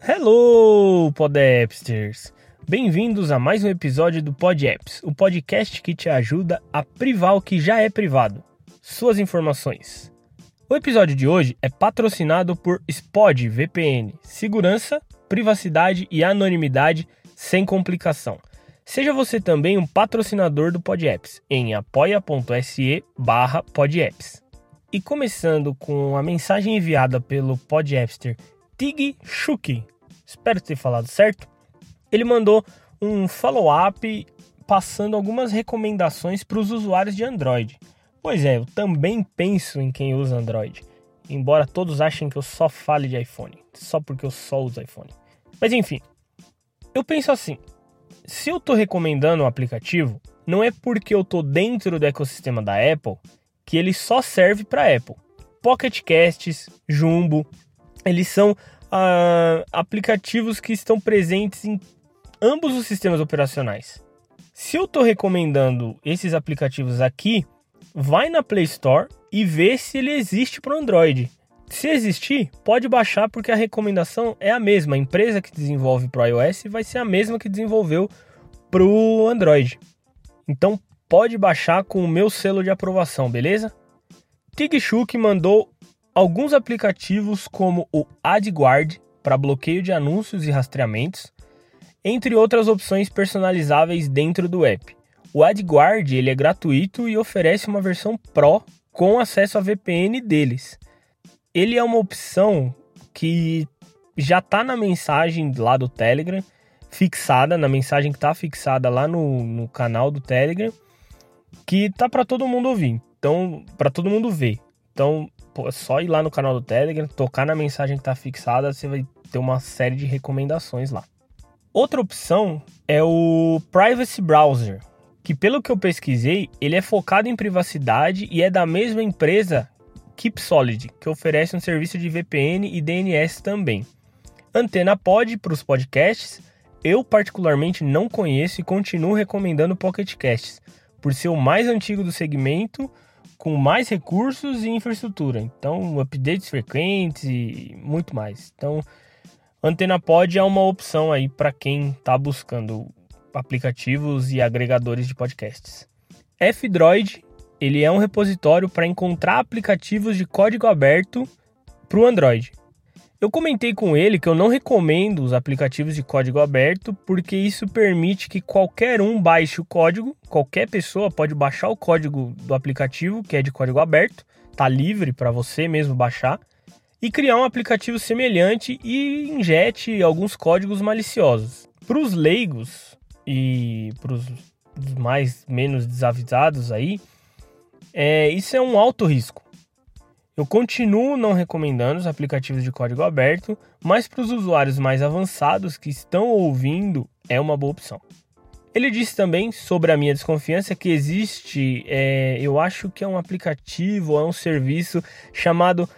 Hello, Podapsters! Bem-vindos a mais um episódio do Pod Apps, o podcast que te ajuda a privar o que já é privado, suas informações. O episódio de hoje é patrocinado por Spod VPN, segurança, privacidade e anonimidade sem complicação. Seja você também um patrocinador do Pod Apps em apoia.se barra podapps. E começando com a mensagem enviada pelo Podapster Tig Shuki, espero ter falado certo, ele mandou um follow-up passando algumas recomendações para os usuários de Android. Pois é, eu também penso em quem usa Android, embora todos achem que eu só fale de iPhone, só porque eu só uso iPhone. Mas enfim, eu penso assim: se eu estou recomendando um aplicativo, não é porque eu estou dentro do ecossistema da Apple que ele só serve para Apple. Pocket Casts, Jumbo, eles são ah, aplicativos que estão presentes em ambos os sistemas operacionais. Se eu estou recomendando esses aplicativos aqui, vai na Play Store e vê se ele existe para Android. Se existir, pode baixar porque a recomendação é a mesma. A empresa que desenvolve para o iOS vai ser a mesma que desenvolveu para o Android. Então pode baixar com o meu selo de aprovação, beleza? Tigshuk mandou alguns aplicativos como o AdGuard para bloqueio de anúncios e rastreamentos, entre outras opções personalizáveis dentro do app. O AdGuard ele é gratuito e oferece uma versão Pro com acesso à VPN deles. Ele é uma opção que já está na mensagem lá do Telegram, fixada, na mensagem que está fixada lá no, no canal do Telegram, que tá para todo mundo ouvir, então para todo mundo ver. Então pô, é só ir lá no canal do Telegram, tocar na mensagem que está fixada, você vai ter uma série de recomendações lá. Outra opção é o Privacy Browser, que pelo que eu pesquisei, ele é focado em privacidade e é da mesma empresa Keep Solid, que oferece um serviço de VPN e DNS também. Antena Pod para os podcasts, eu particularmente não conheço e continuo recomendando Pocket Casts, por ser o mais antigo do segmento com mais recursos e infraestrutura. Então, updates frequentes e muito mais. Então, Antena Pod é uma opção aí para quem está buscando aplicativos e agregadores de podcasts. F-Droid, ele é um repositório para encontrar aplicativos de código aberto para o Android. Eu comentei com ele que eu não recomendo os aplicativos de código aberto porque isso permite que qualquer um baixe o código, qualquer pessoa pode baixar o código do aplicativo que é de código aberto, tá livre para você mesmo baixar e criar um aplicativo semelhante e injete alguns códigos maliciosos. Para os leigos e para os mais menos desavisados aí, é, isso é um alto risco. Eu continuo não recomendando os aplicativos de código aberto, mas para os usuários mais avançados que estão ouvindo, é uma boa opção. Ele disse também sobre a minha desconfiança que existe, é, eu acho que é um aplicativo, é um serviço chamado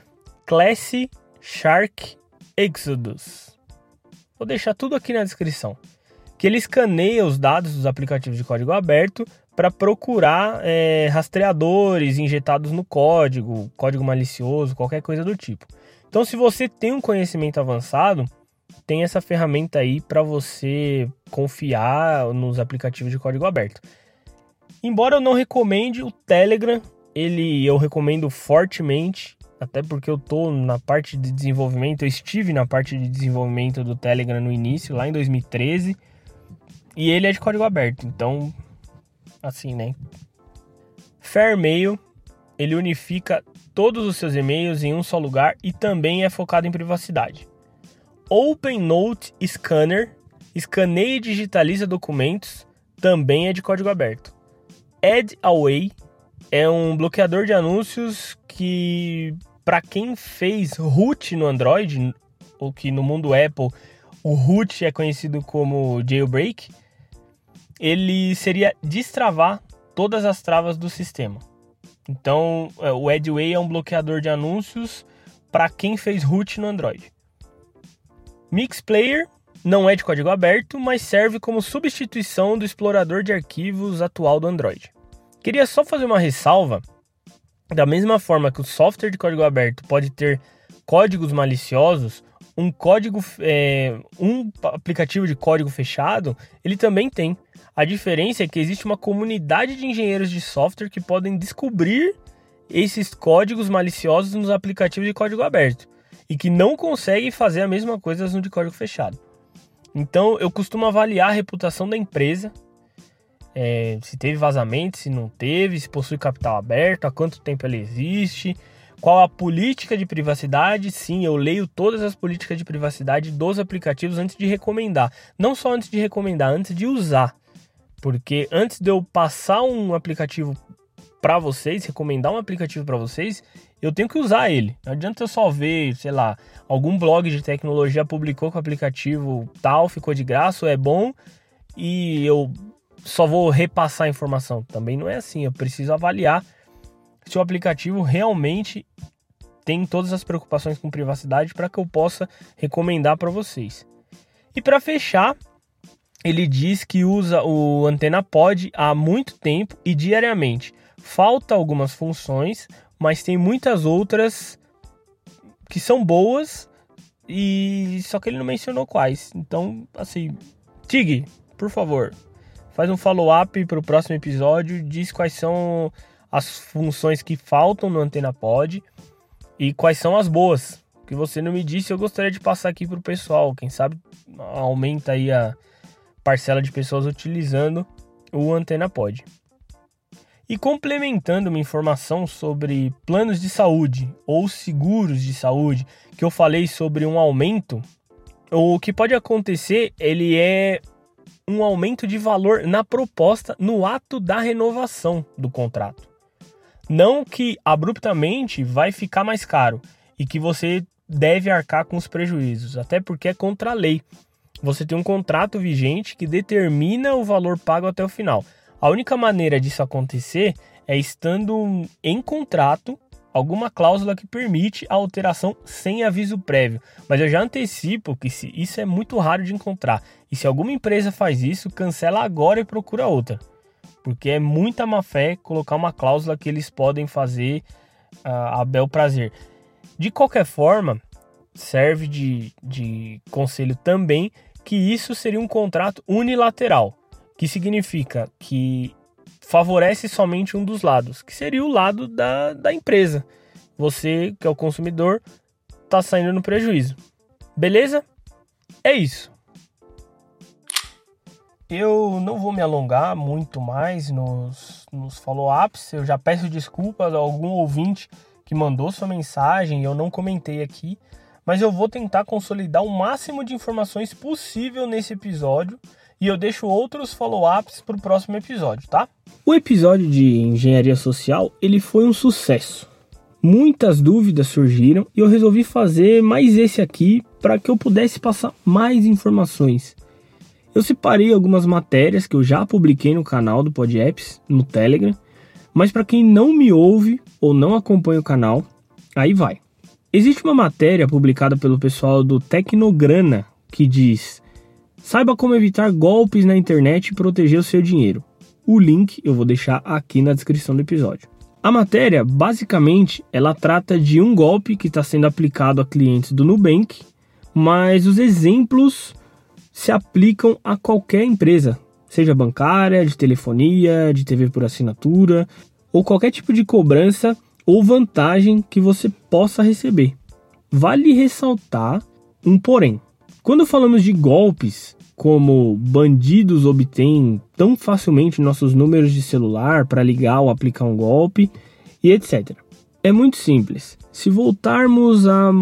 Classy Shark Exodus. Vou deixar tudo aqui na descrição. Que ele escaneia os dados dos aplicativos de código aberto para procurar é, rastreadores injetados no código, código malicioso, qualquer coisa do tipo. Então, se você tem um conhecimento avançado, tem essa ferramenta aí para você confiar nos aplicativos de código aberto. Embora eu não recomende o Telegram, ele eu recomendo fortemente, até porque eu tô na parte de desenvolvimento, eu estive na parte de desenvolvimento do Telegram no início, lá em 2013, e ele é de código aberto, então assim, né? Fairmail, ele unifica todos os seus e-mails em um só lugar e também é focado em privacidade. OpenNote Scanner escaneia e digitaliza documentos, também é de código aberto. AdAway é um bloqueador de anúncios que, para quem fez root no Android, ou que no mundo Apple o root é conhecido como jailbreak, ele seria destravar todas as travas do sistema. Então, é, o Edway é um bloqueador de anúncios para quem fez root no Android. Mix Player não é de código aberto, mas serve como substituição do explorador de arquivos atual do Android. Queria só fazer uma ressalva. Da mesma forma que o software de código aberto pode ter códigos maliciosos, um código, é, um aplicativo de código fechado, ele também tem. A diferença é que existe uma comunidade de engenheiros de software que podem descobrir esses códigos maliciosos nos aplicativos de código aberto e que não conseguem fazer a mesma coisa no de código fechado. Então eu costumo avaliar a reputação da empresa, é, se teve vazamento, se não teve, se possui capital aberto, há quanto tempo ela existe, qual a política de privacidade. Sim, eu leio todas as políticas de privacidade dos aplicativos antes de recomendar. Não só antes de recomendar, antes de usar. Porque antes de eu passar um aplicativo para vocês, recomendar um aplicativo para vocês, eu tenho que usar ele. Não adianta eu só ver, sei lá, algum blog de tecnologia publicou que o aplicativo tal ficou de graça é bom e eu só vou repassar a informação. Também não é assim. Eu preciso avaliar se o aplicativo realmente tem todas as preocupações com privacidade para que eu possa recomendar para vocês. E para fechar, ele diz que usa o Antena Pod há muito tempo e diariamente. Falta algumas funções, mas tem muitas outras que são boas e só que ele não mencionou quais. Então, assim, Tig, por favor, faz um follow-up para o próximo episódio, diz quais são as funções que faltam no Antena Pod e quais são as boas que você não me disse. Eu gostaria de passar aqui para o pessoal. Quem sabe aumenta aí a parcela de pessoas utilizando o Antena Pod. E complementando uma informação sobre planos de saúde ou seguros de saúde, que eu falei sobre um aumento, o que pode acontecer, ele é um aumento de valor na proposta no ato da renovação do contrato. Não que abruptamente vai ficar mais caro e que você deve arcar com os prejuízos, até porque é contra a lei. Você tem um contrato vigente que determina o valor pago até o final. A única maneira disso acontecer é estando em contrato alguma cláusula que permite a alteração sem aviso prévio. Mas eu já antecipo que se isso é muito raro de encontrar. E se alguma empresa faz isso, cancela agora e procura outra. Porque é muita má fé colocar uma cláusula que eles podem fazer uh, a bel prazer. De qualquer forma, serve de, de conselho também que isso seria um contrato unilateral que significa que favorece somente um dos lados, que seria o lado da, da empresa. Você, que é o consumidor, está saindo no prejuízo. Beleza? É isso. Eu não vou me alongar muito mais nos, nos follow-ups. Eu já peço desculpas a algum ouvinte que mandou sua mensagem e eu não comentei aqui. Mas eu vou tentar consolidar o máximo de informações possível nesse episódio e eu deixo outros follow-ups para o próximo episódio, tá? O episódio de engenharia social ele foi um sucesso. Muitas dúvidas surgiram e eu resolvi fazer mais esse aqui para que eu pudesse passar mais informações. Eu separei algumas matérias que eu já publiquei no canal do PodApps, no Telegram, mas para quem não me ouve ou não acompanha o canal, aí vai. Existe uma matéria publicada pelo pessoal do Tecnograna que diz Saiba como evitar golpes na internet e proteger o seu dinheiro. O link eu vou deixar aqui na descrição do episódio. A matéria, basicamente, ela trata de um golpe que está sendo aplicado a clientes do Nubank, mas os exemplos se aplicam a qualquer empresa, seja bancária, de telefonia, de TV por assinatura, ou qualquer tipo de cobrança ou vantagem que você possa receber. Vale ressaltar um porém. Quando falamos de golpes, como bandidos obtêm tão facilmente nossos números de celular para ligar ou aplicar um golpe e etc. É muito simples. Se voltarmos a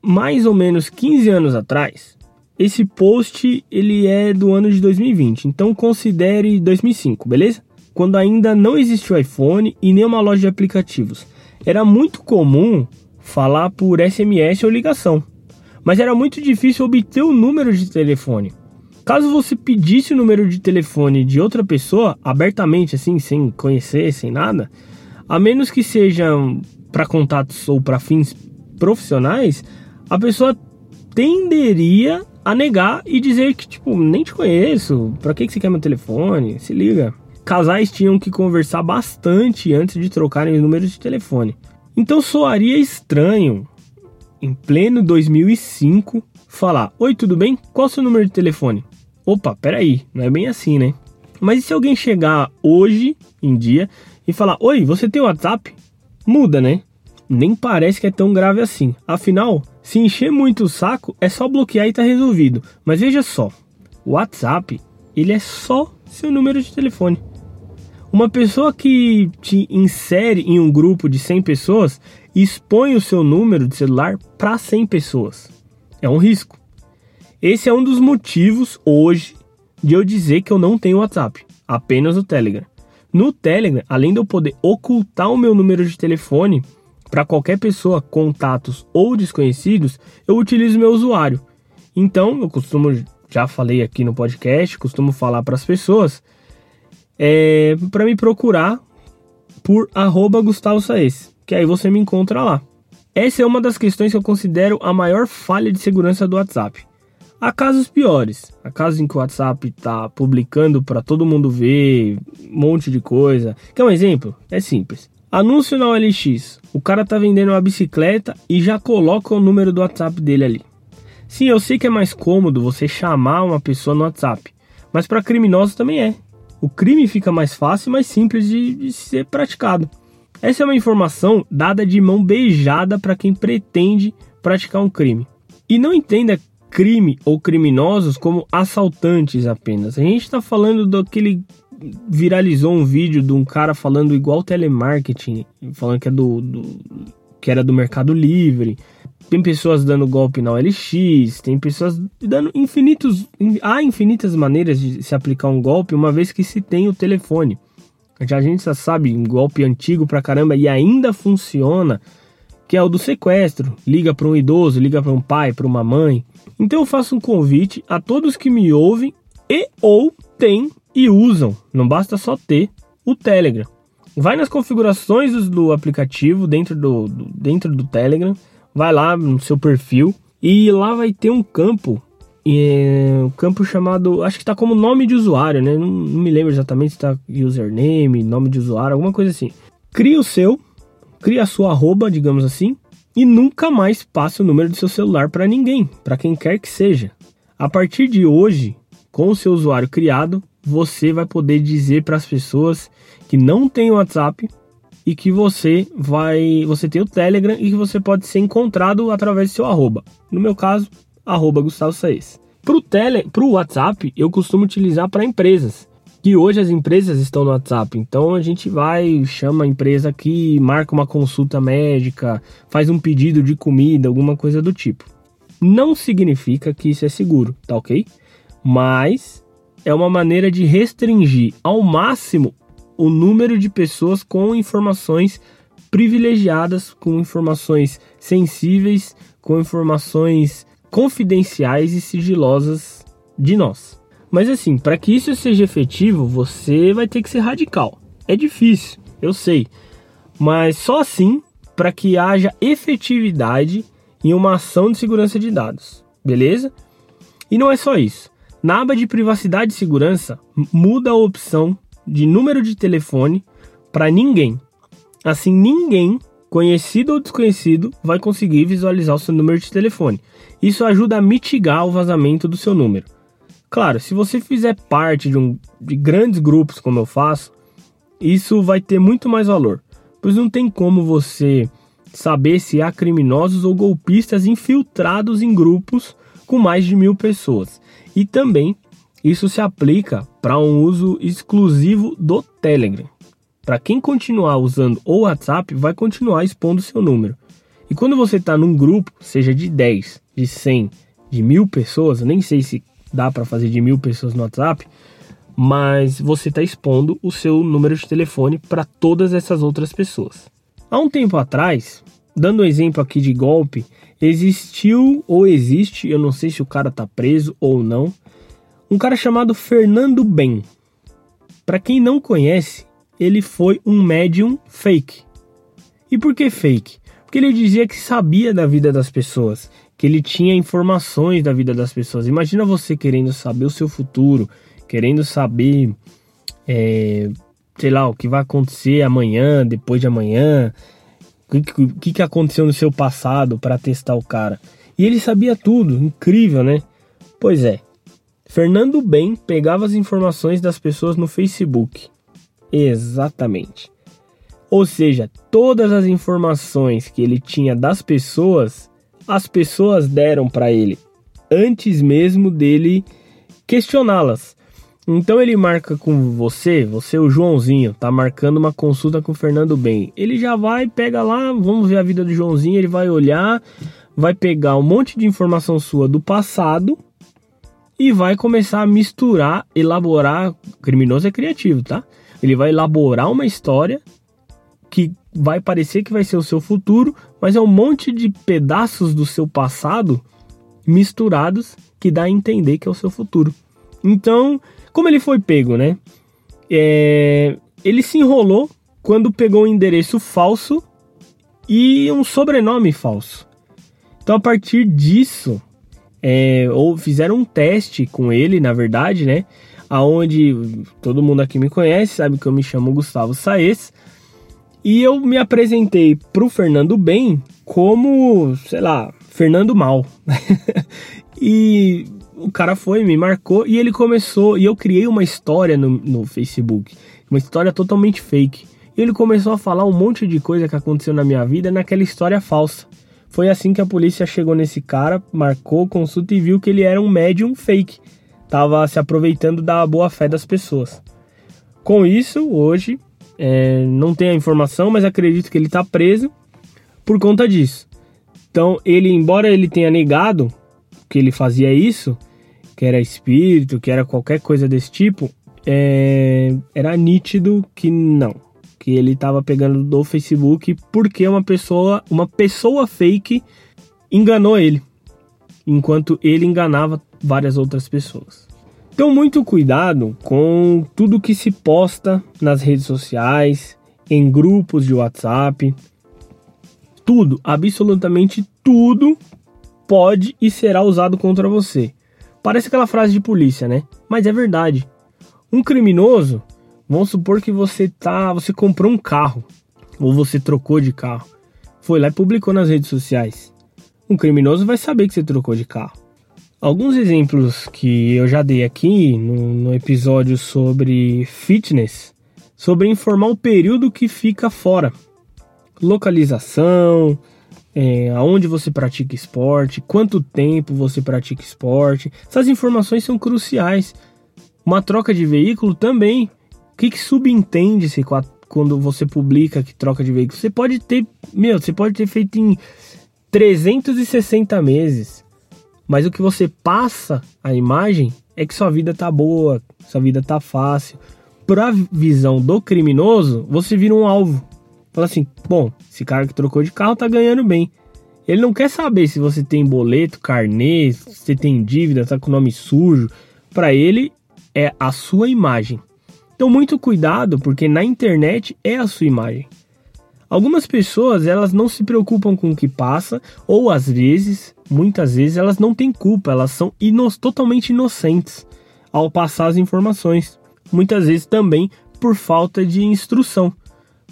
mais ou menos 15 anos atrás, esse post ele é do ano de 2020, então considere 2005, beleza? Quando ainda não existia o iPhone e nem uma loja de aplicativos. Era muito comum falar por SMS ou ligação, mas era muito difícil obter o número de telefone. Caso você pedisse o número de telefone de outra pessoa abertamente, assim, sem conhecer, sem nada, a menos que sejam para contatos ou para fins profissionais, a pessoa tenderia a negar e dizer que, tipo, nem te conheço, pra que, que você quer meu telefone? Se liga. Casais tinham que conversar bastante antes de trocarem os números de telefone. Então soaria estranho, em pleno 2005, falar: Oi, tudo bem? Qual o seu número de telefone? Opa, peraí, não é bem assim, né? Mas e se alguém chegar hoje em dia e falar: Oi, você tem WhatsApp? Muda, né? Nem parece que é tão grave assim. Afinal, se encher muito o saco, é só bloquear e tá resolvido. Mas veja só, o WhatsApp, ele é só seu número de telefone. Uma pessoa que te insere em um grupo de 100 pessoas expõe o seu número de celular para 100 pessoas. É um risco. Esse é um dos motivos hoje de eu dizer que eu não tenho WhatsApp, apenas o Telegram. No Telegram, além de eu poder ocultar o meu número de telefone para qualquer pessoa, contatos ou desconhecidos, eu utilizo meu usuário. Então, eu costumo, já falei aqui no podcast, costumo falar para as pessoas é, para me procurar por arroba Gustavo Saez, que aí você me encontra lá. Essa é uma das questões que eu considero a maior falha de segurança do WhatsApp. Há casos piores. Há casos em que o WhatsApp está publicando para todo mundo ver um monte de coisa. Quer um exemplo? É simples. Anúncio na OLX. O cara tá vendendo uma bicicleta e já coloca o número do WhatsApp dele ali. Sim, eu sei que é mais cômodo você chamar uma pessoa no WhatsApp, mas para criminosos também é. O crime fica mais fácil e mais simples de, de ser praticado. Essa é uma informação dada de mão beijada para quem pretende praticar um crime. E não entenda crime ou criminosos como assaltantes apenas. A gente está falando daquele viralizou um vídeo de um cara falando igual telemarketing, falando que é do, do que era do Mercado Livre. Tem pessoas dando golpe na OLX, tem pessoas dando infinitos. Há infinitas maneiras de se aplicar um golpe, uma vez que se tem o telefone. Já a gente já sabe, um golpe antigo pra caramba e ainda funciona, que é o do sequestro. Liga para um idoso, liga para um pai, para uma mãe. Então eu faço um convite a todos que me ouvem e ou têm e usam, não basta só ter, o Telegram. Vai nas configurações do aplicativo dentro do, do, dentro do Telegram, vai lá no seu perfil e lá vai ter um campo, é, um campo chamado, acho que está como nome de usuário, né? Não, não me lembro exatamente se está username, nome de usuário, alguma coisa assim. Cria o seu, cria a sua arroba, digamos assim, e nunca mais passe o número do seu celular para ninguém, para quem quer que seja. A partir de hoje, com o seu usuário criado, você vai poder dizer para as pessoas que não tem WhatsApp e que você vai, você tem o Telegram e que você pode ser encontrado através do seu arroba. No meu caso, arroba Gustavo Saez. Para tele, WhatsApp, eu costumo utilizar para empresas. Que hoje as empresas estão no WhatsApp. Então a gente vai, chama a empresa aqui, marca uma consulta médica, faz um pedido de comida, alguma coisa do tipo. Não significa que isso é seguro, tá ok? Mas é uma maneira de restringir ao máximo o número de pessoas com informações privilegiadas, com informações sensíveis, com informações confidenciais e sigilosas de nós. Mas assim, para que isso seja efetivo, você vai ter que ser radical. É difícil, eu sei, mas só assim para que haja efetividade em uma ação de segurança de dados, beleza? E não é só isso. Na aba de privacidade e segurança, muda a opção de número de telefone para ninguém. Assim, ninguém, conhecido ou desconhecido, vai conseguir visualizar o seu número de telefone. Isso ajuda a mitigar o vazamento do seu número. Claro, se você fizer parte de, um, de grandes grupos como eu faço, isso vai ter muito mais valor, pois não tem como você saber se há criminosos ou golpistas infiltrados em grupos com mais de mil pessoas. E também isso se aplica para um uso exclusivo do Telegram. Para quem continuar usando o WhatsApp, vai continuar expondo seu número. E quando você está num grupo, seja de 10, de 100, de mil pessoas, nem sei se dá para fazer de mil pessoas no WhatsApp, mas você está expondo o seu número de telefone para todas essas outras pessoas. Há um tempo atrás, dando um exemplo aqui de golpe, existiu ou existe, eu não sei se o cara tá preso ou não, um cara chamado Fernando Ben. Para quem não conhece, ele foi um médium fake. E por que fake? Porque ele dizia que sabia da vida das pessoas, que ele tinha informações da vida das pessoas. Imagina você querendo saber o seu futuro, querendo saber, é, sei lá, o que vai acontecer amanhã, depois de amanhã, o que, que, que aconteceu no seu passado para testar o cara. E ele sabia tudo, incrível, né? Pois é, Fernando Bem pegava as informações das pessoas no Facebook. Exatamente. Ou seja, todas as informações que ele tinha das pessoas as pessoas deram para ele antes mesmo dele questioná-las. Então ele marca com você, você o Joãozinho, tá marcando uma consulta com o Fernando Bem. Ele já vai, pega lá, vamos ver a vida do Joãozinho, ele vai olhar, vai pegar um monte de informação sua do passado e vai começar a misturar, elaborar, criminoso é criativo, tá? Ele vai elaborar uma história que vai parecer que vai ser o seu futuro, mas é um monte de pedaços do seu passado misturados que dá a entender que é o seu futuro. Então, como ele foi pego, né? É, ele se enrolou quando pegou um endereço falso e um sobrenome falso. Então, a partir disso, é, ou fizeram um teste com ele, na verdade, né? Aonde todo mundo aqui me conhece, sabe que eu me chamo Gustavo Saez. E eu me apresentei pro Fernando Bem como, sei lá, Fernando Mal. e o cara foi, me marcou e ele começou. E eu criei uma história no, no Facebook, uma história totalmente fake. E ele começou a falar um monte de coisa que aconteceu na minha vida naquela história falsa. Foi assim que a polícia chegou nesse cara, marcou, consulta e viu que ele era um médium fake. Tava se aproveitando da boa fé das pessoas. Com isso, hoje é, não tenho a informação, mas acredito que ele está preso por conta disso. Então, ele, embora ele tenha negado que ele fazia isso, que era espírito, que era qualquer coisa desse tipo, é, era nítido que não, que ele estava pegando do Facebook porque uma pessoa, uma pessoa fake enganou ele, enquanto ele enganava várias outras pessoas. Então, muito cuidado com tudo que se posta nas redes sociais, em grupos de WhatsApp. Tudo, absolutamente tudo, pode e será usado contra você. Parece aquela frase de polícia, né? Mas é verdade. Um criminoso, vamos supor que você tá, você comprou um carro ou você trocou de carro, foi lá e publicou nas redes sociais. Um criminoso vai saber que você trocou de carro. Alguns exemplos que eu já dei aqui no, no, episódio sobre fitness, sobre informar o período que fica fora, localização, é, aonde você pratica esporte, quanto tempo você pratica esporte. Essas informações são cruciais. Uma troca de veículo também. Que, que subentende-se quando você publica que troca de veículo? Você pode ter, meu, você pode ter feito em 360 meses mas o que você passa a imagem é que sua vida tá boa, sua vida tá fácil. Pra visão do criminoso, você vira um alvo. Fala assim: bom, esse cara que trocou de carro tá ganhando bem. Ele não quer saber se você tem boleto, carnê, se tem dívida, tá com nome sujo. Para ele é a sua imagem. Então muito cuidado, porque na internet é a sua imagem. Algumas pessoas, elas não se preocupam com o que passa, ou às vezes, muitas vezes, elas não têm culpa, elas são ino totalmente inocentes ao passar as informações. Muitas vezes também por falta de instrução,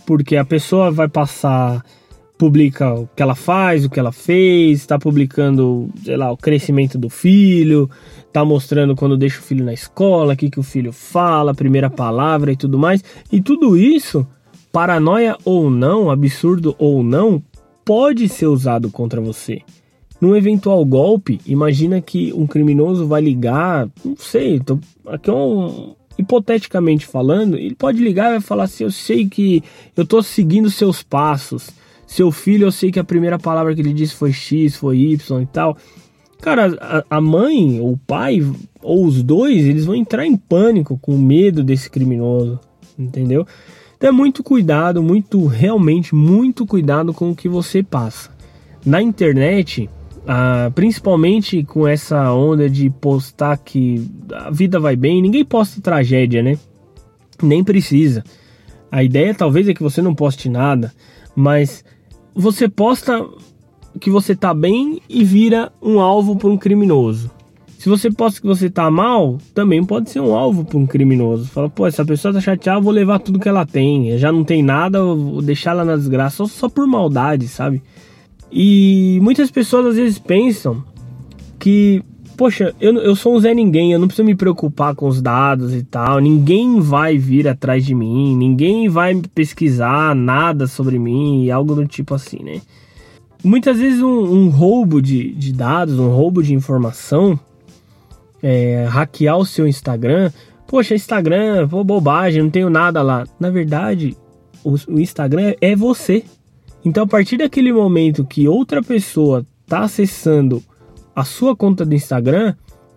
porque a pessoa vai passar, publica o que ela faz, o que ela fez, está publicando, sei lá, o crescimento do filho, está mostrando quando deixa o filho na escola, o que, que o filho fala, a primeira palavra e tudo mais, e tudo isso paranoia ou não, absurdo ou não, pode ser usado contra você. Num eventual golpe, imagina que um criminoso vai ligar, não sei, tô, aqui é um, hipoteticamente falando, ele pode ligar e vai falar assim: Eu sei que eu tô seguindo seus passos. Seu filho, eu sei que a primeira palavra que ele disse foi X, foi Y e tal. Cara, a, a mãe, ou o pai, ou os dois, eles vão entrar em pânico com medo desse criminoso, entendeu? Então é muito cuidado, muito, realmente muito cuidado com o que você passa. Na internet, ah, principalmente com essa onda de postar que a vida vai bem, ninguém posta tragédia, né? Nem precisa. A ideia talvez é que você não poste nada, mas você posta que você tá bem e vira um alvo para um criminoso. Se você posta que você tá mal, também pode ser um alvo para um criminoso. Fala, pô, essa pessoa tá chateada, vou levar tudo que ela tem. Já não tem nada, vou deixar ela na desgraça só, só por maldade, sabe? E muitas pessoas às vezes pensam que, poxa, eu, eu sou um Zé Ninguém, eu não preciso me preocupar com os dados e tal. Ninguém vai vir atrás de mim, ninguém vai pesquisar nada sobre mim, algo do tipo assim, né? Muitas vezes um, um roubo de, de dados, um roubo de informação é, hackear o seu Instagram, poxa, Instagram, pô, bobagem, não tenho nada lá. Na verdade, o, o Instagram é você. Então, a partir daquele momento que outra pessoa está acessando a sua conta do Instagram,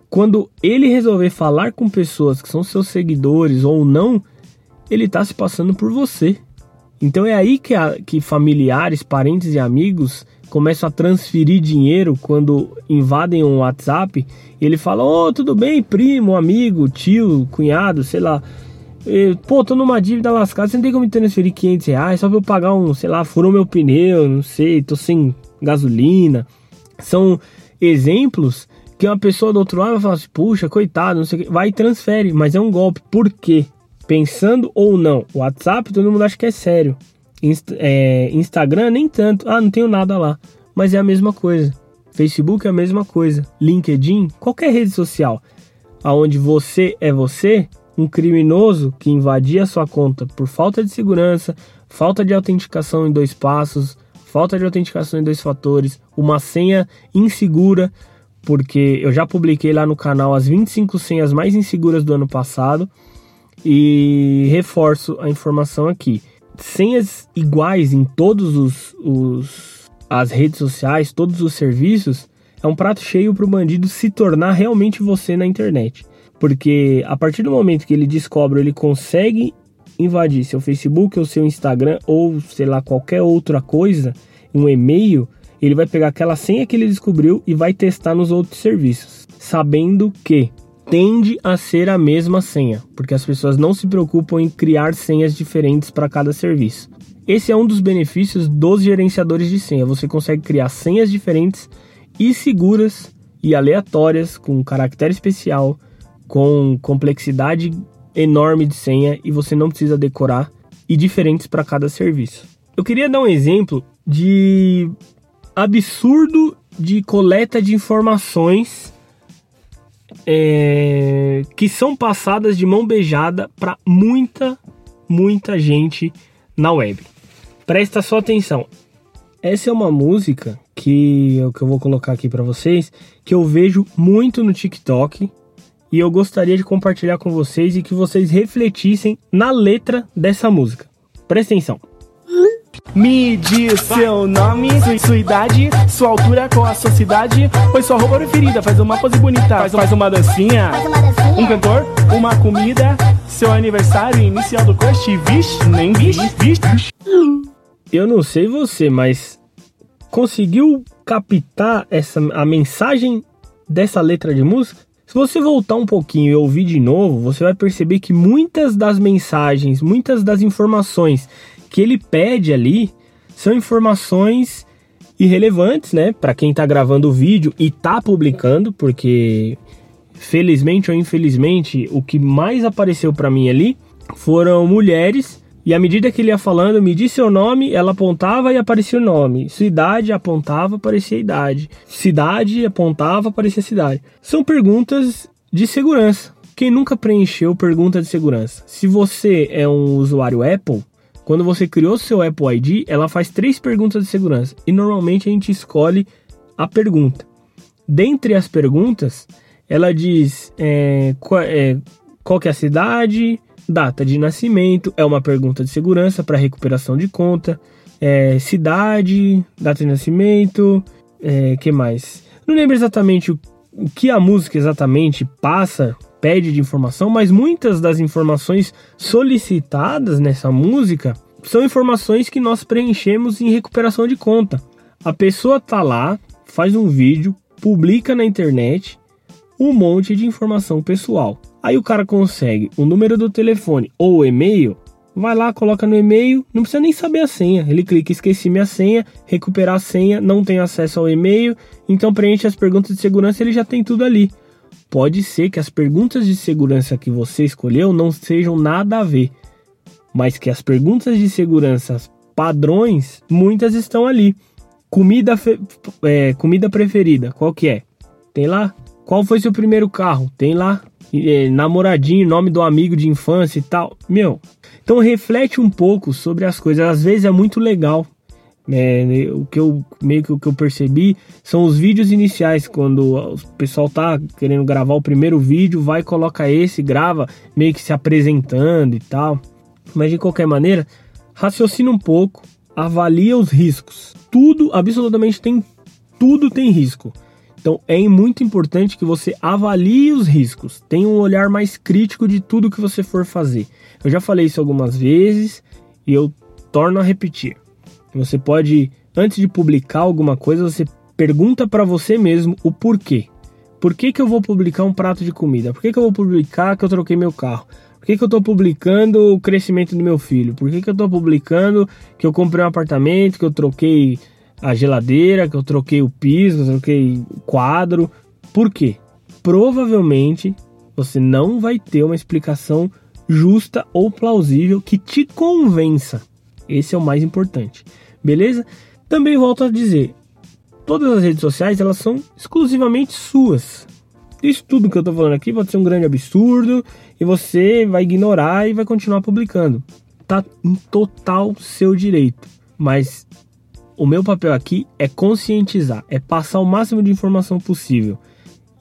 quando ele resolver falar com pessoas que são seus seguidores ou não, ele está se passando por você. Então é aí que, a, que familiares, parentes e amigos começam a transferir dinheiro quando invadem um WhatsApp, ele fala: Ô, oh, tudo bem, primo, amigo, tio, cunhado, sei lá. Pô, tô numa dívida lascada, você não tem como me transferir 500 reais só pra eu pagar um, sei lá, furou meu pneu, não sei, tô sem gasolina. São exemplos que uma pessoa do outro lado vai falar assim: puxa, coitado, não sei o que, vai e transfere, mas é um golpe. Por quê? Pensando ou não, WhatsApp todo mundo acha que é sério. É, Instagram nem tanto. Ah, não tenho nada lá. Mas é a mesma coisa. Facebook é a mesma coisa. LinkedIn, qualquer rede social, aonde você é você, um criminoso que invadia a sua conta por falta de segurança, falta de autenticação em dois passos, falta de autenticação em dois fatores, uma senha insegura, porque eu já publiquei lá no canal as 25 senhas mais inseguras do ano passado e reforço a informação aqui senhas iguais em todos os, os as redes sociais, todos os serviços, é um prato cheio para o bandido se tornar realmente você na internet. Porque a partir do momento que ele descobre, ele consegue invadir seu Facebook ou seu Instagram ou sei lá qualquer outra coisa, um e-mail, ele vai pegar aquela senha que ele descobriu e vai testar nos outros serviços, sabendo que tende a ser a mesma senha, porque as pessoas não se preocupam em criar senhas diferentes para cada serviço. Esse é um dos benefícios dos gerenciadores de senha. Você consegue criar senhas diferentes e seguras e aleatórias, com caractere especial, com complexidade enorme de senha e você não precisa decorar e diferentes para cada serviço. Eu queria dar um exemplo de absurdo de coleta de informações é, que são passadas de mão beijada para muita, muita gente na web. Presta só atenção. Essa é uma música que que eu vou colocar aqui para vocês, que eu vejo muito no TikTok e eu gostaria de compartilhar com vocês e que vocês refletissem na letra dessa música. Presta atenção. Me diz seu nome, sua idade, sua altura, qual a sua cidade, pois sua roupa preferida, faz uma pose bonita, faz, faz uma dancinha, faz uma dancinha. um cantor, uma comida, seu aniversário, inicial do crush, vixe, nem vixe, vixe. Eu não sei você, mas conseguiu captar essa, a mensagem dessa letra de música? Se você voltar um pouquinho e ouvir de novo, você vai perceber que muitas das mensagens, muitas das informações que ele pede ali são informações irrelevantes, né, para quem está gravando o vídeo e está publicando, porque felizmente ou infelizmente o que mais apareceu para mim ali foram mulheres e à medida que ele ia falando, me disse seu nome, ela apontava e aparecia o nome. Sua idade apontava, aparecia a idade. Cidade apontava, aparecia a cidade. São perguntas de segurança. Quem nunca preencheu pergunta de segurança? Se você é um usuário Apple, quando você criou seu Apple ID, ela faz três perguntas de segurança e normalmente a gente escolhe a pergunta. Dentre as perguntas, ela diz é, qual, é, qual que é a cidade, data de nascimento, é uma pergunta de segurança para recuperação de conta, é, cidade, data de nascimento, é, que mais? Não lembro exatamente o, o que a música exatamente passa pede de informação, mas muitas das informações solicitadas nessa música são informações que nós preenchemos em recuperação de conta. A pessoa tá lá, faz um vídeo, publica na internet um monte de informação pessoal. Aí o cara consegue o número do telefone ou o e-mail vai lá, coloca no e-mail, não precisa nem saber a senha. Ele clica esqueci minha senha, recuperar a senha, não tem acesso ao e-mail, então preenche as perguntas de segurança, ele já tem tudo ali. Pode ser que as perguntas de segurança que você escolheu não sejam nada a ver, mas que as perguntas de segurança padrões, muitas estão ali. Comida, é, comida preferida, qual que é? Tem lá. Qual foi seu primeiro carro? Tem lá. É, namoradinho, nome do amigo de infância e tal. Meu, então reflete um pouco sobre as coisas. Às vezes é muito legal. É, o que eu meio que o que eu percebi são os vídeos iniciais quando o pessoal tá querendo gravar o primeiro vídeo, vai coloca esse, grava meio que se apresentando e tal. Mas de qualquer maneira, raciocina um pouco, avalia os riscos. Tudo, absolutamente tem tudo tem risco. Então é muito importante que você avalie os riscos, tenha um olhar mais crítico de tudo que você for fazer. Eu já falei isso algumas vezes e eu torno a repetir. Você pode, antes de publicar alguma coisa, você pergunta para você mesmo o porquê. Por que, que eu vou publicar um prato de comida? Por que, que eu vou publicar que eu troquei meu carro? Por que, que eu estou publicando o crescimento do meu filho? Por que, que eu estou publicando que eu comprei um apartamento, que eu troquei a geladeira, que eu troquei o piso, troquei o quadro. Por quê? Provavelmente você não vai ter uma explicação justa ou plausível que te convença. Esse é o mais importante. Beleza? Também volto a dizer, todas as redes sociais elas são exclusivamente suas. Isso tudo que eu estou falando aqui pode ser um grande absurdo e você vai ignorar e vai continuar publicando. Tá em total seu direito. Mas o meu papel aqui é conscientizar, é passar o máximo de informação possível.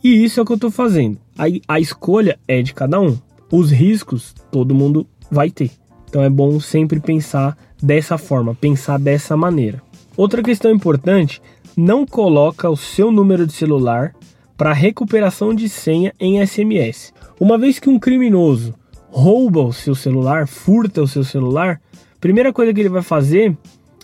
E isso é o que eu estou fazendo. A, a escolha é de cada um. Os riscos todo mundo vai ter. Então é bom sempre pensar dessa forma, pensar dessa maneira. Outra questão importante, não coloca o seu número de celular para recuperação de senha em SMS. Uma vez que um criminoso rouba o seu celular, furta o seu celular, primeira coisa que ele vai fazer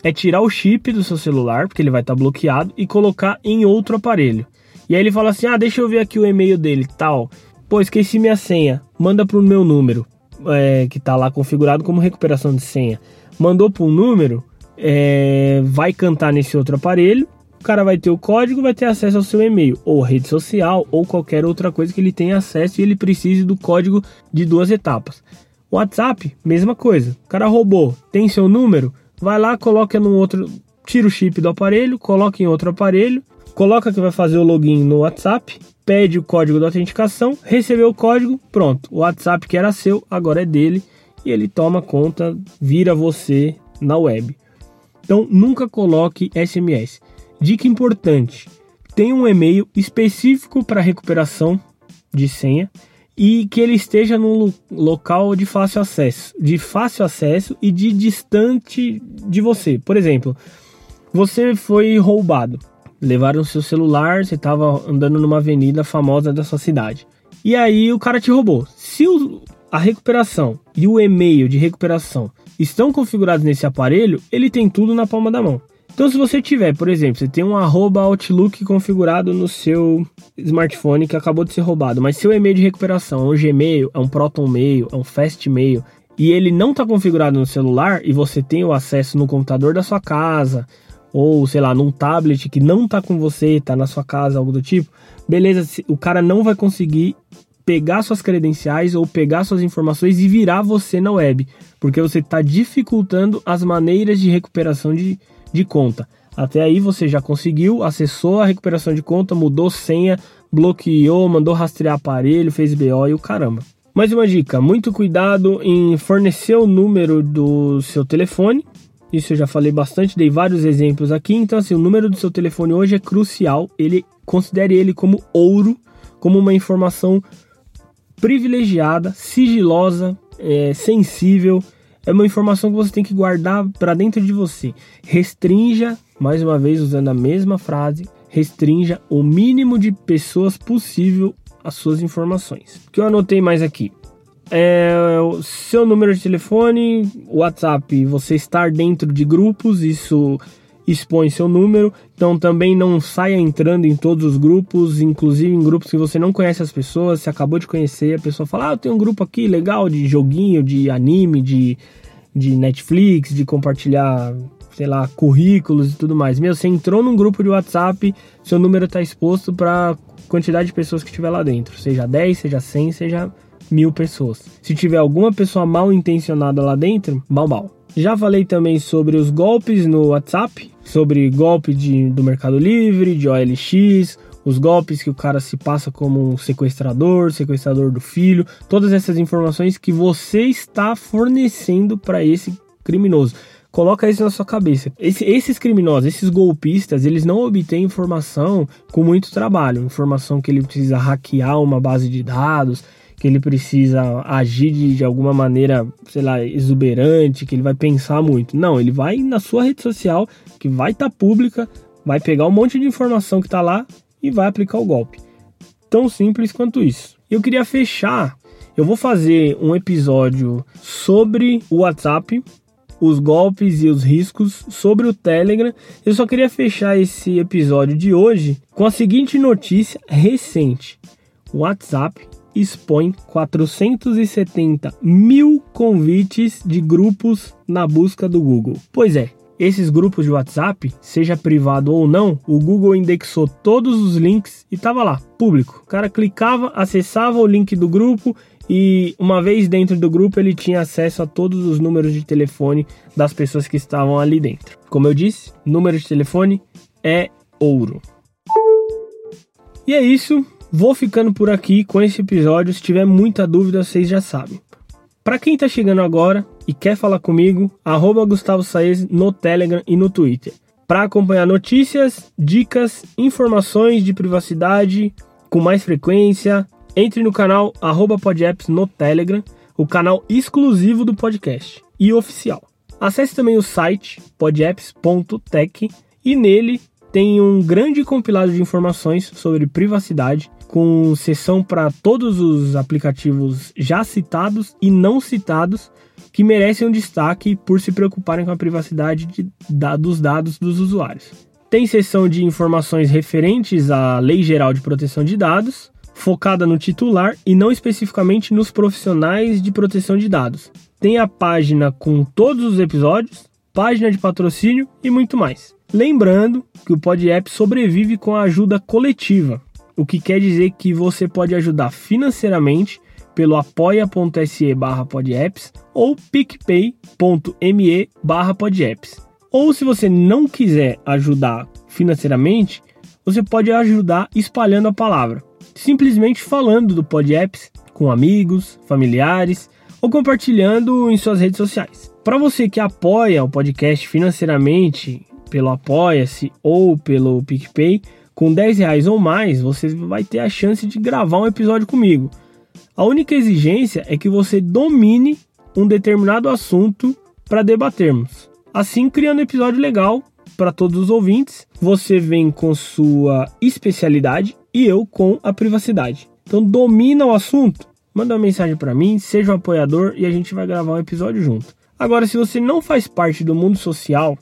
é tirar o chip do seu celular, porque ele vai estar tá bloqueado, e colocar em outro aparelho. E aí ele fala assim: ah, deixa eu ver aqui o e-mail dele, tal. Pô, esqueci minha senha. Manda pro meu número, é, que tá lá configurado como recuperação de senha. Mandou pro número, é, vai cantar nesse outro aparelho. O cara vai ter o código, vai ter acesso ao seu e-mail, ou rede social, ou qualquer outra coisa que ele tenha acesso e ele precise do código de duas etapas. WhatsApp, mesma coisa. O cara roubou, tem seu número, vai lá, coloca no outro, tira o chip do aparelho, coloca em outro aparelho, coloca que vai fazer o login no WhatsApp, pede o código da autenticação, recebeu o código, pronto. O WhatsApp que era seu agora é dele e ele toma conta, vira você na web. Então nunca coloque SMS. Dica importante: tenha um e-mail específico para recuperação de senha e que ele esteja num local de fácil acesso, de fácil acesso e de distante de você. Por exemplo, você foi roubado, levaram seu celular, você estava andando numa avenida famosa da sua cidade. E aí o cara te roubou. Se o, a recuperação e o e-mail de recuperação estão configurados nesse aparelho, ele tem tudo na palma da mão. Então, se você tiver, por exemplo, você tem um Outlook configurado no seu smartphone que acabou de ser roubado, mas seu e-mail de recuperação é um Gmail, é um Proton Mail, é um Fast Mail, e ele não está configurado no celular e você tem o acesso no computador da sua casa, ou sei lá, num tablet que não está com você, está na sua casa, algo do tipo, beleza, o cara não vai conseguir pegar suas credenciais ou pegar suas informações e virar você na web, porque você está dificultando as maneiras de recuperação de de conta. Até aí você já conseguiu, acessou a recuperação de conta, mudou senha, bloqueou, mandou rastrear aparelho, fez BO e o caramba. Mais uma dica: muito cuidado em fornecer o número do seu telefone. Isso eu já falei bastante, dei vários exemplos aqui. Então, assim, o número do seu telefone hoje é crucial. Ele considere ele como ouro, como uma informação privilegiada, sigilosa, é, sensível é uma informação que você tem que guardar para dentro de você. Restrinja, mais uma vez usando a mesma frase, restrinja o mínimo de pessoas possível as suas informações. O que eu anotei mais aqui? É, o seu número de telefone, WhatsApp, você estar dentro de grupos, isso expõe seu número. Então também não saia entrando em todos os grupos, inclusive em grupos que você não conhece as pessoas, você acabou de conhecer, a pessoa fala: "Ah, eu tenho um grupo aqui legal de joguinho, de anime, de de Netflix, de compartilhar, sei lá, currículos e tudo mais. Meu, você entrou num grupo de WhatsApp, seu número está exposto para quantidade de pessoas que estiver lá dentro, seja 10, seja 100, seja mil pessoas. Se tiver alguma pessoa mal intencionada lá dentro, mal mal. Já falei também sobre os golpes no WhatsApp, sobre golpe de, do Mercado Livre, de OLX, os golpes que o cara se passa como um sequestrador, sequestrador do filho, todas essas informações que você está fornecendo para esse criminoso. Coloca isso na sua cabeça. Esse, esses criminosos, esses golpistas, eles não obtêm informação com muito trabalho. Informação que ele precisa hackear uma base de dados, que ele precisa agir de, de alguma maneira, sei lá, exuberante, que ele vai pensar muito. Não, ele vai na sua rede social, que vai estar tá pública, vai pegar um monte de informação que está lá e vai aplicar o golpe. Tão simples quanto isso. Eu queria fechar. Eu vou fazer um episódio sobre o WhatsApp, os golpes e os riscos, sobre o Telegram. Eu só queria fechar esse episódio de hoje com a seguinte notícia recente: o WhatsApp expõe 470 mil convites de grupos na busca do Google. Pois é, esses grupos de WhatsApp, seja privado ou não, o Google indexou todos os links e tava lá, público. O cara clicava, acessava o link do grupo e uma vez dentro do grupo ele tinha acesso a todos os números de telefone das pessoas que estavam ali dentro. Como eu disse, número de telefone é ouro. E é isso, Vou ficando por aqui com esse episódio. Se tiver muita dúvida, vocês já sabem. Para quem está chegando agora e quer falar comigo, arroba Gustavo Saez no Telegram e no Twitter. Para acompanhar notícias, dicas, informações de privacidade com mais frequência, entre no canal arroba Podapps no Telegram, o canal exclusivo do podcast e oficial. Acesse também o site podapps.tech e nele tem um grande compilado de informações sobre privacidade com sessão para todos os aplicativos já citados e não citados que merecem um destaque por se preocuparem com a privacidade de, da, dos dados dos usuários. Tem seção de informações referentes à Lei Geral de Proteção de Dados, focada no titular e não especificamente nos profissionais de proteção de dados. Tem a página com todos os episódios, página de patrocínio e muito mais. Lembrando que o PodApp sobrevive com a ajuda coletiva, o que quer dizer que você pode ajudar financeiramente pelo apoia.se barra podapps ou picpay.me barra podapps. Ou se você não quiser ajudar financeiramente, você pode ajudar espalhando a palavra, simplesmente falando do podapps com amigos, familiares ou compartilhando em suas redes sociais. Para você que apoia o podcast financeiramente pelo Apoia-se ou pelo PicPay, com 10 reais ou mais, você vai ter a chance de gravar um episódio comigo. A única exigência é que você domine um determinado assunto para debatermos. Assim, criando um episódio legal para todos os ouvintes, você vem com sua especialidade e eu com a privacidade. Então, domina o assunto, manda uma mensagem para mim, seja um apoiador e a gente vai gravar um episódio junto. Agora, se você não faz parte do mundo social,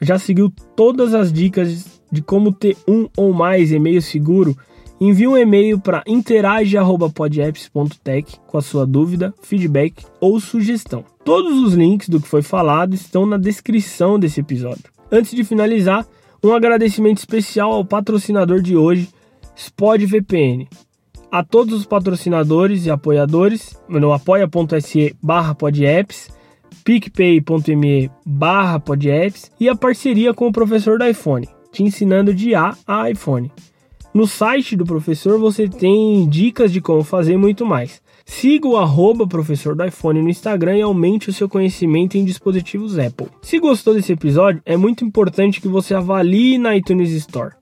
já seguiu todas as dicas de como ter um ou mais e-mail seguro, envie um e-mail para interage@podapps.tech com a sua dúvida, feedback ou sugestão. Todos os links do que foi falado estão na descrição desse episódio. Antes de finalizar, um agradecimento especial ao patrocinador de hoje, SpodVPN. A todos os patrocinadores e apoiadores no apoia.se barra podapps, picpay.me barra podapps e a parceria com o professor do iPhone te ensinando de A a iPhone. No site do professor você tem dicas de como fazer muito mais. Siga o arroba professor do iPhone no Instagram e aumente o seu conhecimento em dispositivos Apple. Se gostou desse episódio, é muito importante que você avalie na iTunes Store.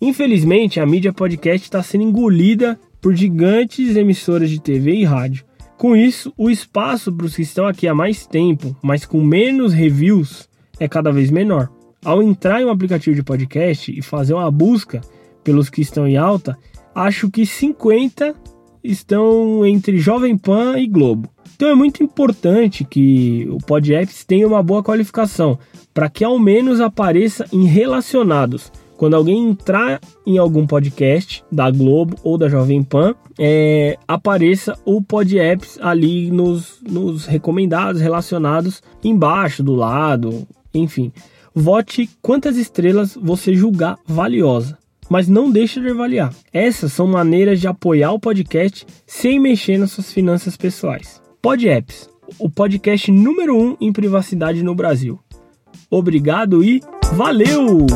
Infelizmente, a mídia podcast está sendo engolida por gigantes emissoras de TV e rádio. Com isso, o espaço para os que estão aqui há mais tempo, mas com menos reviews, é cada vez menor. Ao entrar em um aplicativo de podcast e fazer uma busca pelos que estão em alta, acho que 50 estão entre Jovem Pan e Globo. Então é muito importante que o PodApps tenha uma boa qualificação, para que ao menos apareça em relacionados, Quando alguém entrar em algum podcast da Globo ou da Jovem Pan, é, apareça o Pod Apps ali nos, nos recomendados, relacionados embaixo, do lado, enfim. Vote quantas estrelas você julgar valiosa, mas não deixe de avaliar. Essas são maneiras de apoiar o podcast sem mexer nas suas finanças pessoais. Pod Apps, o podcast número um em privacidade no Brasil. Obrigado e valeu!